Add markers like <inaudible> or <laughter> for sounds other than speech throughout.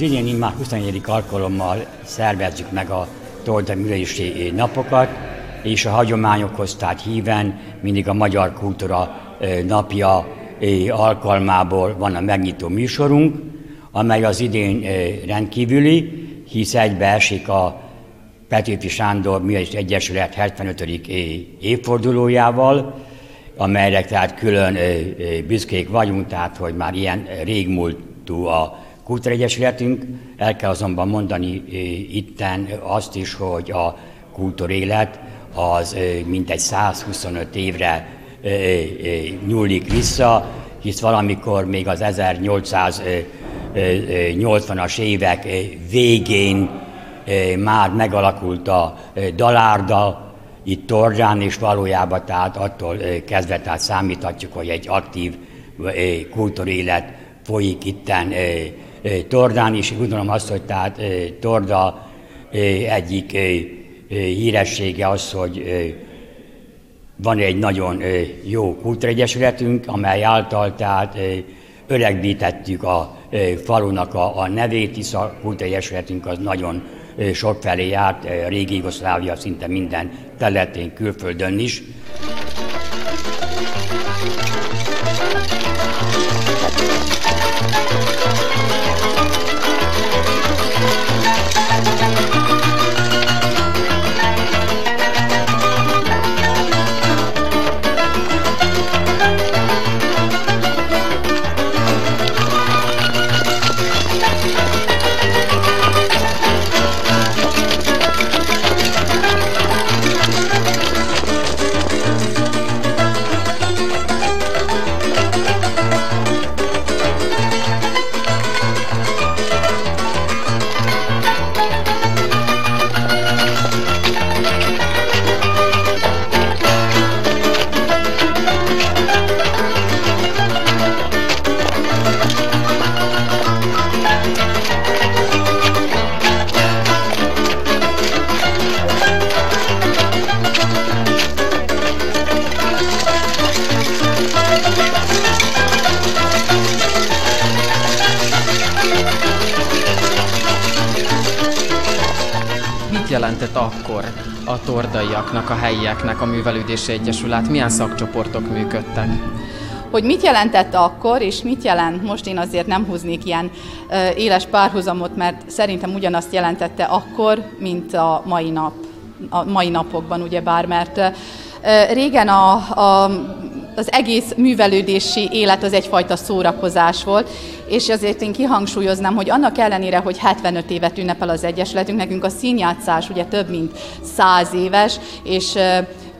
Az idén már 21. alkalommal szervezzük meg a Torda Művelési Napokat, és a hagyományokhoz, tehát híven mindig a Magyar Kultúra napja alkalmából van a megnyitó műsorunk, amely az idén rendkívüli, hisz egybeesik a Petőfi Sándor Művelési Egyesület 75. évfordulójával, amelyre tehát külön büszkék vagyunk, tehát hogy már ilyen régmúltú a kultúregyesületünk. El kell azonban mondani itten azt is, hogy a kultúrélet az mintegy 125 évre nyúlik vissza, hisz valamikor még az 1880-as évek végén már megalakult a dalárda, itt Torzsán, és valójában tehát attól kezdve tehát számíthatjuk, hogy egy aktív kultúrélet folyik itten Tordán, és gondolom azt, hogy tehát Torda egyik híressége az, hogy van egy nagyon jó kultúregyesületünk, amely által tehát öregbítettük a falunak a, a nevét, hisz a kultúregyesületünk az nagyon sokfelé járt, régi Jugoszlávia szinte minden területén, külföldön is. Jelentett akkor a tordaiaknak, a helyieknek a Művelődési Egyesület? Milyen szakcsoportok működtek? Hogy mit jelentett akkor, és mit jelent most, én azért nem húznék ilyen éles párhuzamot, mert szerintem ugyanazt jelentette akkor, mint a mai nap, a mai napokban, ugyebár, mert régen a, a az egész művelődési élet az egyfajta szórakozás volt, és azért én kihangsúlyoznám, hogy annak ellenére, hogy 75 évet ünnepel az Egyesületünk, nekünk a színjátszás ugye több mint 100 éves, és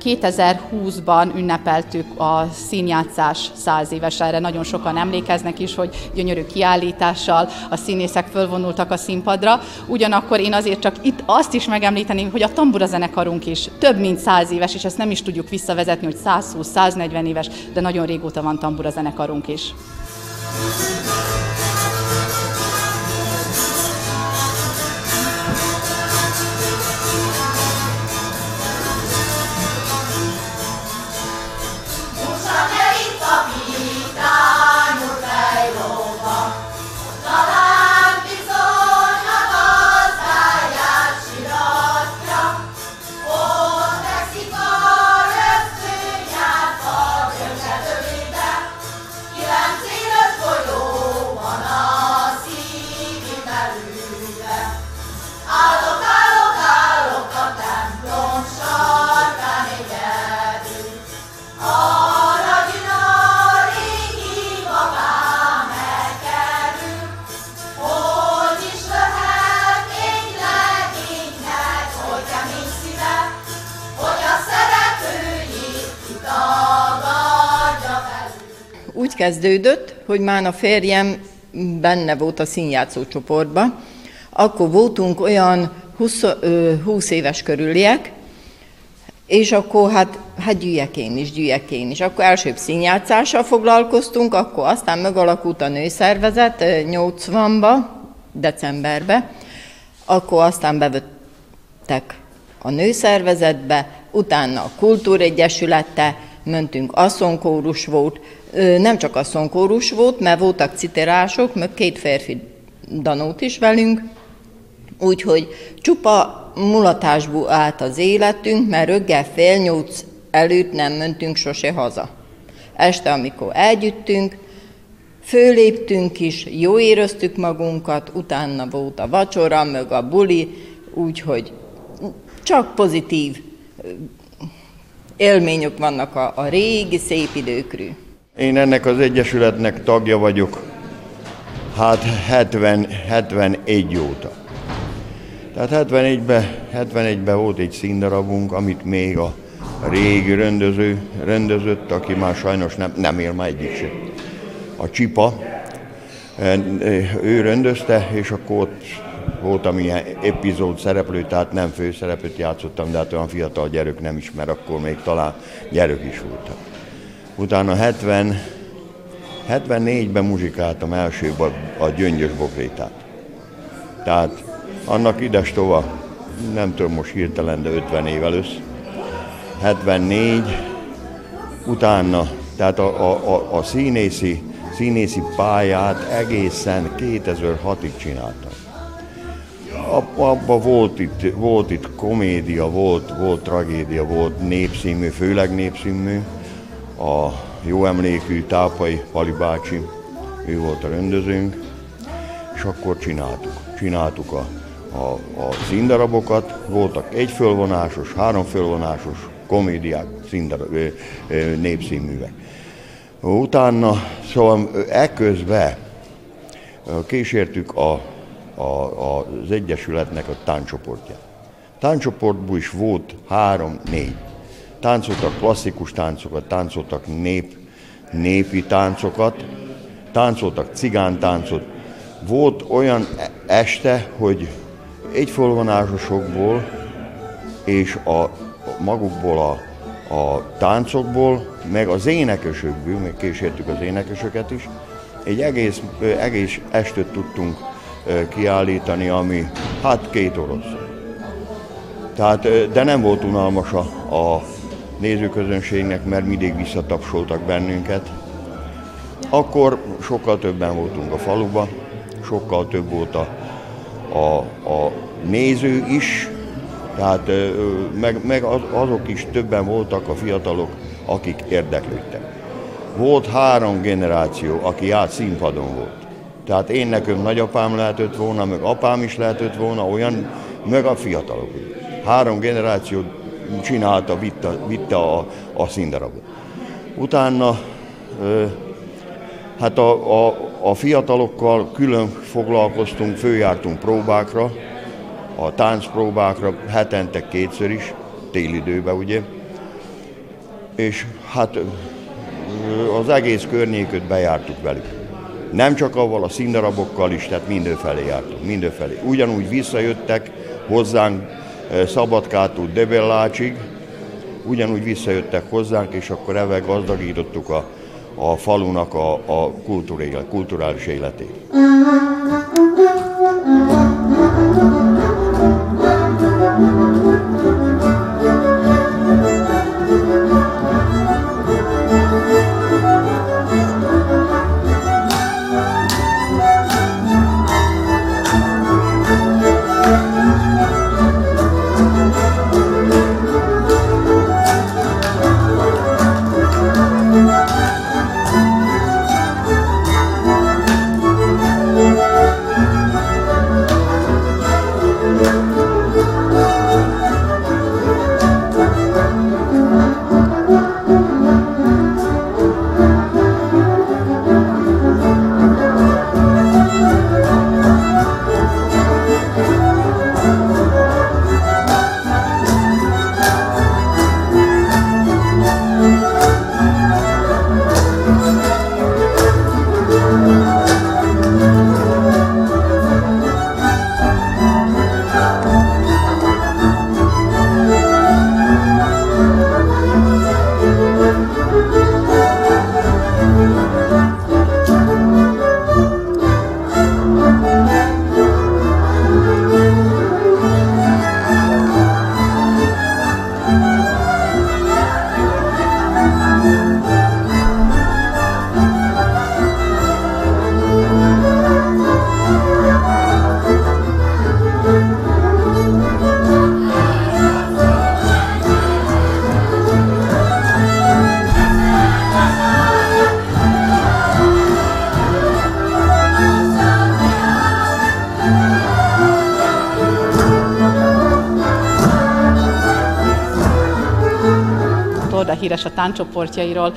2020-ban ünnepeltük a színjátszás száz éves, erre nagyon sokan emlékeznek is, hogy gyönyörű kiállítással a színészek fölvonultak a színpadra. Ugyanakkor én azért csak itt azt is megemlíteném, hogy a tambura zenekarunk is több mint száz éves, és ezt nem is tudjuk visszavezetni, hogy 120-140 éves, de nagyon régóta van tambura zenekarunk is. Kezdődött, hogy már a férjem benne volt a színjátszó csoportban. Akkor voltunk olyan 20, 20 éves körüliek, és akkor hát, hát gyűjek én is, gyűjek én is. Akkor elsőbb színjátszással foglalkoztunk, akkor aztán megalakult a nőszervezet 80-ba, decemberbe, akkor aztán bevettek a nőszervezetbe, utána a kultúregyesülete, mentünk, asszonkórus volt, nem csak asszonkórus volt, mert voltak citerások, meg két férfi Danót is velünk, úgyhogy csupa mulatásból állt az életünk, mert röggel fél nyolc előtt nem mentünk sose haza. Este, amikor együttünk, föléptünk is, jó éreztük magunkat, utána volt a vacsora, meg a buli, úgyhogy csak pozitív élmények vannak a, a régi szép időkről. Én ennek az Egyesületnek tagja vagyok, hát 70, 71 óta. Tehát 71-ben 71 volt egy színdarabunk, amit még a régi rendező rendezött, aki már sajnos nem, nem él már egyik sem. A Csipa, ő rendezte, és akkor ott voltam ilyen epizód szereplő, tehát nem főszereplőt játszottam, de hát olyan fiatal gyerek nem ismer, akkor még talán gyerek is voltam. Utána 70, 74-ben muzsikáltam elsőbb a, a Gyöngyös Bokrétát. Tehát annak ides tova, nem tudom most hirtelen, de 50 év elősz. 74, utána, tehát a, a, a, a színészi, színészi pályát egészen 2006-ig csináltam. Abban volt itt, volt itt komédia, volt, volt tragédia, volt népszínmű, főleg népszínmű. A jó emlékű Tápai Pali bácsi, ő volt a rendezőnk, és akkor csináltuk. Csináltuk a, a, a színdarabokat, voltak egy fölvonásos, három fölvonásos komédiák, színdarab, népszínművek. Utána, szóval ekközben kísértük a a, az Egyesületnek a tánccsoportját. Tánccsoportból is volt három-négy. Táncoltak klasszikus táncokat, táncoltak nép, népi táncokat, táncoltak cigántáncot. Volt olyan e- este, hogy egyfölvonásosokból és a, magukból a, a táncokból, meg az énekesökből, meg kísértük az énekesöket is, egy egész, egész estét tudtunk kiállítani, ami hát két orosz. Tehát, de nem volt unalmas a, a nézőközönségnek, mert mindig visszatapsoltak bennünket. Akkor sokkal többen voltunk a faluba, sokkal több volt a, a, a néző is, tehát meg, meg azok is többen voltak a fiatalok, akik érdeklődtek. Volt három generáció, aki járt színpadon volt. Tehát én nekem nagyapám lehetett volna, meg apám is lehetett volna, olyan, meg a fiatalok. Három generáció csinálta, vitte, vitte a, a színdarabot. Utána hát a, a, a fiatalokkal külön foglalkoztunk, főjártunk próbákra, a táncpróbákra hetente kétszer is, télidőben ugye, és hát az egész környéköt bejártuk velük. Nem csak avval a színdarabokkal is, tehát mindenfelé jártunk, mindenfelé. Ugyanúgy visszajöttek hozzánk Szabadkától Debellácsig, ugyanúgy visszajöttek hozzánk, és akkor ebben gazdagítottuk a, a falunak a, a kulturális életét. Híres a tánccsoportjairól.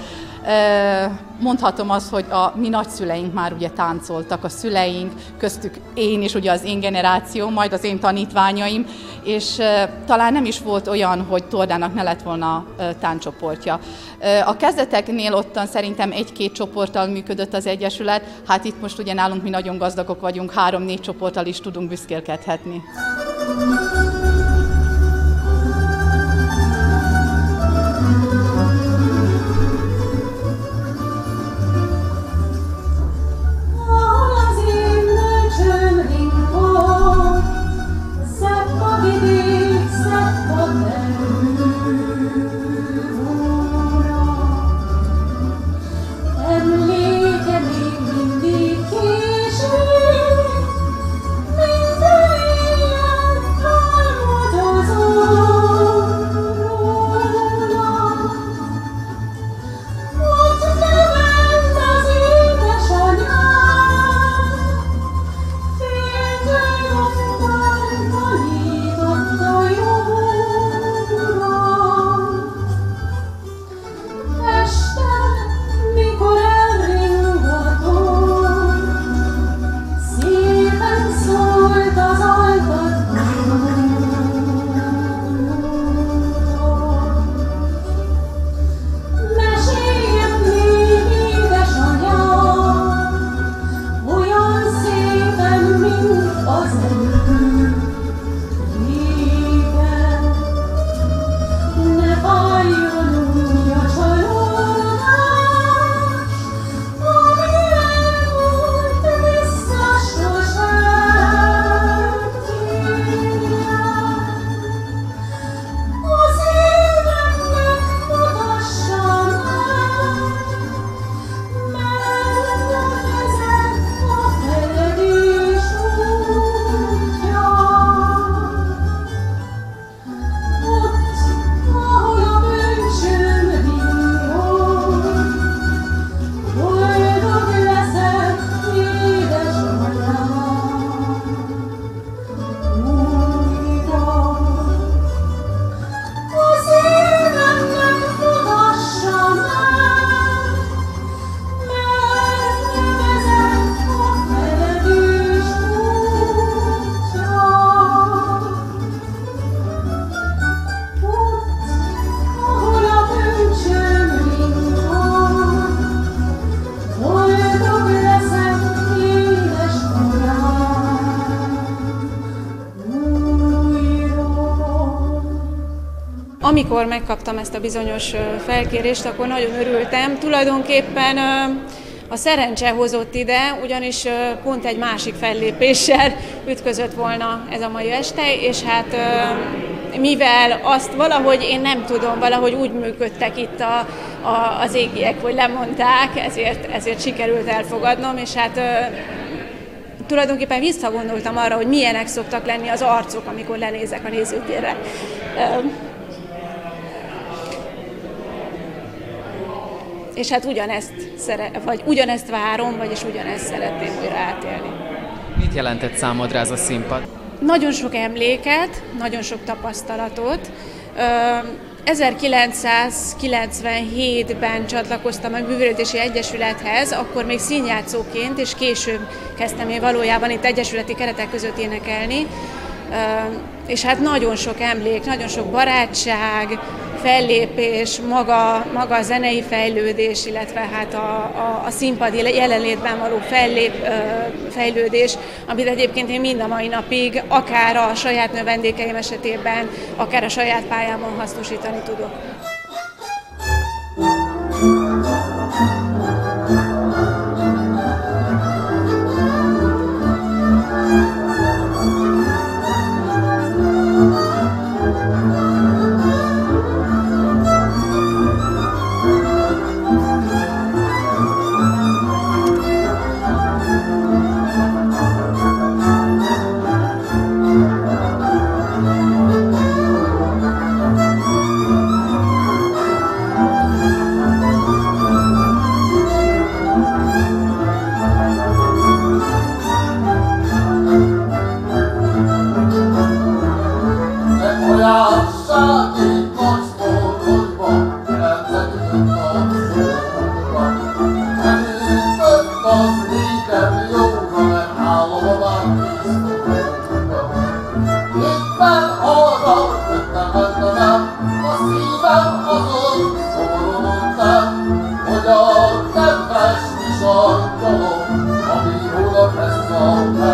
Mondhatom azt, hogy a mi nagyszüleink már ugye táncoltak, a szüleink, köztük én is, ugye az én generáció, majd az én tanítványaim, és talán nem is volt olyan, hogy Tordának ne lett volna tánccsoportja. A kezdeteknél ottan szerintem egy-két csoporttal működött az Egyesület, hát itt most ugye nálunk mi nagyon gazdagok vagyunk, három-négy csoporttal is tudunk büszkélkedhetni. Amikor megkaptam ezt a bizonyos felkérést, akkor nagyon örültem. Tulajdonképpen a szerencse hozott ide, ugyanis pont egy másik fellépéssel <laughs> ütközött volna ez a mai este, és hát mivel azt valahogy én nem tudom, valahogy úgy működtek itt a, a, az égiek, hogy lemondták, ezért, ezért sikerült elfogadnom, és hát tulajdonképpen visszagondoltam arra, hogy milyenek szoktak lenni az arcok, amikor lenézek a nézőtérre. És hát ugyanezt, szere- vagy ugyanezt várom, vagyis ugyanezt szeretném újra átélni. Mit jelentett számodra ez a színpad? Nagyon sok emléket, nagyon sok tapasztalatot. 1997-ben csatlakoztam a Művelődési Egyesülethez, akkor még színjátszóként, és később kezdtem én valójában itt egyesületi keretek között énekelni. És hát nagyon sok emlék, nagyon sok barátság, fellépés, maga, maga a zenei fejlődés, illetve hát a, a, a színpadi jelenlétben való fellép, fejlődés, amit egyébként én mind a mai napig, akár a saját növendékeim esetében, akár a saját pályámon hasznosítani tudok. Oh.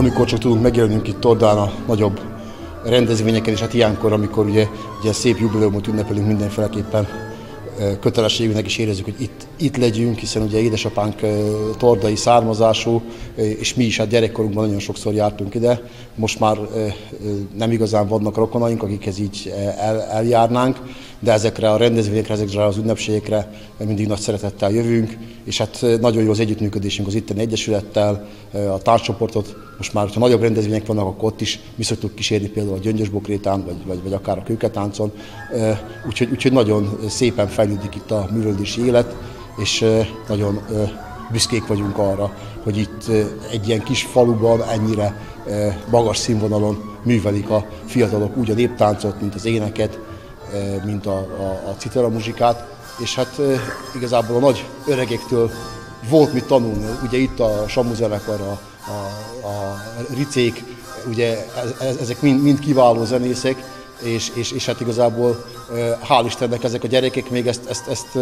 Amikor csak tudunk megjelenünk itt Tordán a nagyobb rendezvényeken, és hát ilyenkor, amikor ugye, ugye szép jubileumot ünnepelünk mindenféleképpen kötelességünknek is érezzük, hogy itt, itt legyünk, hiszen ugye édesapánk tordai származású, és mi is hát gyerekkorunkban nagyon sokszor jártunk ide. Most már nem igazán vannak rokonaink, akikhez így el, eljárnánk, de ezekre a rendezvényekre, ezekre az ünnepségekre mindig nagy szeretettel jövünk, és hát nagyon jó az együttműködésünk az itteni egyesülettel, a tárcsoportot. Most már, ha nagyobb rendezvények vannak, akkor ott is mi szoktuk kísérni például a Gyöngyösbokrétán, vagy, vagy, vagy akár a Kőketáncon. Úgyhogy, úgyhogy nagyon szépen fejlődik itt a művöldési élet, és nagyon büszkék vagyunk arra, hogy itt egy ilyen kis faluban ennyire magas színvonalon művelik a fiatalok úgy a néptáncot, mint az éneket, mint a, a, a citera muzsikát, és hát igazából a nagy öregektől volt mit tanulni. Ugye itt a Samu zenekar, a, a, a Ricék, ugye ezek mind, mind kiváló zenészek, és, és, és hát igazából hál' Istennek ezek a gyerekek még ezt, ezt, ezt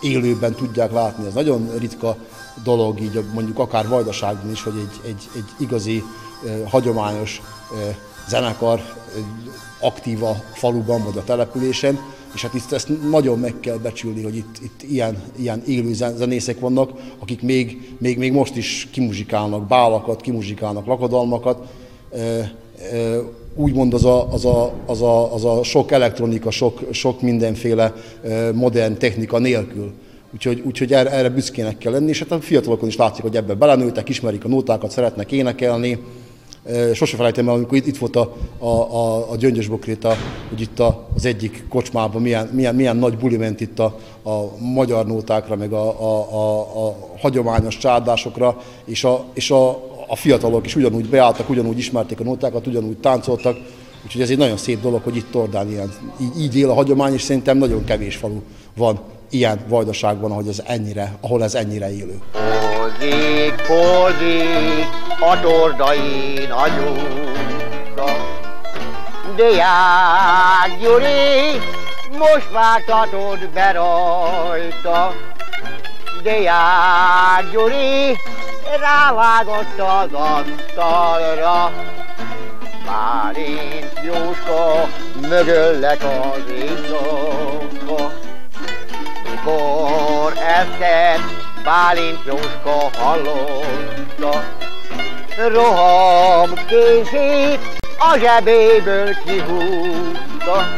élőben tudják látni. Ez nagyon ritka dolog, így mondjuk akár Vajdaságban is, hogy egy, egy, egy igazi, hagyományos zenekar aktív a faluban vagy a településen, és hát itt ezt nagyon meg kell becsülni, hogy itt, itt ilyen, ilyen élő zenészek vannak, akik még, még, még most is kimuzsikálnak bálakat, kimuzsikálnak lakodalmakat, úgymond az a, az, a, az, a, az a sok elektronika, sok, sok mindenféle modern technika nélkül. Úgyhogy, úgyhogy erre, erre büszkének kell lenni, és hát a fiatalokon is látszik, hogy ebbe belenőttek, ismerik a nótákat, szeretnek énekelni, Sose felejtem el, amikor itt, itt volt a, a, a, a Gyöngyös Bokréta, hogy itt a, az egyik kocsmában milyen, milyen, milyen nagy buli ment itt a, a magyar nótákra, meg a, a, a, a hagyományos csárdásokra, és, a, és a, a fiatalok is ugyanúgy beálltak, ugyanúgy ismerték a nótákat, ugyanúgy táncoltak, Úgyhogy ez egy nagyon szép dolog, hogy itt Tordán ilyen, így, így él a hagyomány, és szerintem nagyon kevés falu van ilyen vajdaságban, ahogy ez ennyire, ahol ez ennyire élő. Pozik, pozik, a tordai nagyúra. Deák Gyuri, most vártatod be rajta. Deák Gyuri, rávágott az asztalra. Bálint Jóska, mögöllek az éjszaka. Mikor ezt Bálint Jóska hallotta, roham kését a zsebéből kihúzta.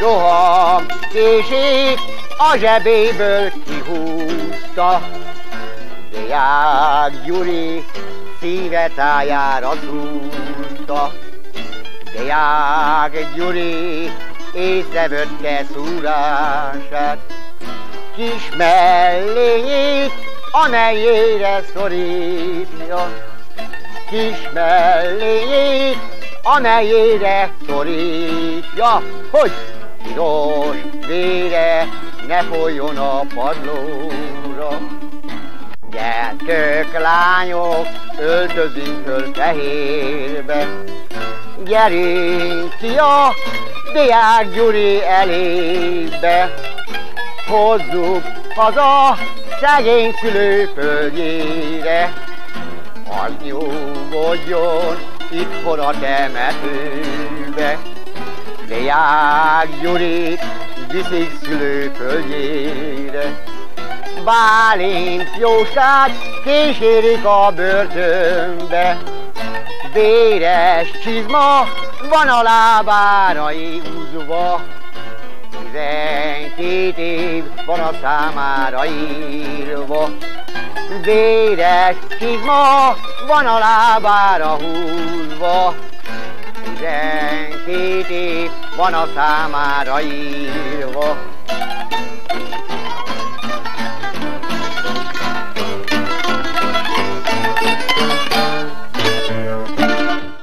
Roham kését a zsebéből kihúzta. Deák Gyuri szíve tájára szúrta. Deák Gyuri észrevötte szúrását, kis mellényét a nejére szorítja. Kis mellényét a nejére szorítja, hogy piros vére ne folyjon a padlóra. Gyertők, lányok, öltözünk föl fehérbe, gyerünk ki a Diák Gyuri elébe, hozzuk haza szegény szülőföldjére. Az nyugodjon itthon a temetőbe, Deák Gyurit viszik szülőföldjére. Bálint jóság kísérik a börtönbe, Véres csizma van a lábára húzva, Tizenkét év van a számára írva, Véres csizma van a lábára húzva, két év van a számára írva.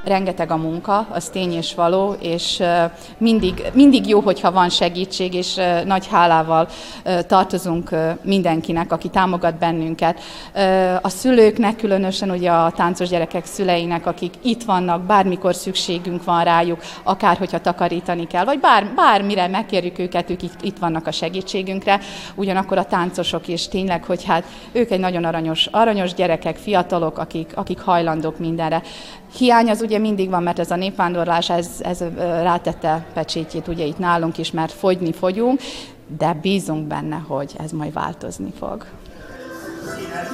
Rengeteg a munka, az tény és való, és mindig, mindig jó, hogyha van segítség, és nagy hálával tartozunk mindenkinek, aki támogat bennünket. A szülőknek, különösen ugye a táncos gyerekek szüleinek, akik itt vannak, bármikor szükségünk van rájuk, akár hogyha takarítani kell, vagy bár, bármire megkérjük őket, ők itt, itt vannak a segítségünkre. Ugyanakkor a táncosok is tényleg, hogy hát ők egy nagyon aranyos, aranyos gyerekek, fiatalok, akik, akik hajlandók mindenre. Hiány az ugye mindig van, mert ez a népvándorlás, ez, ez rátette pecsétjét ugye itt nálunk is, mert fogyni fogyunk, de bízunk benne, hogy ez majd változni fog. Színes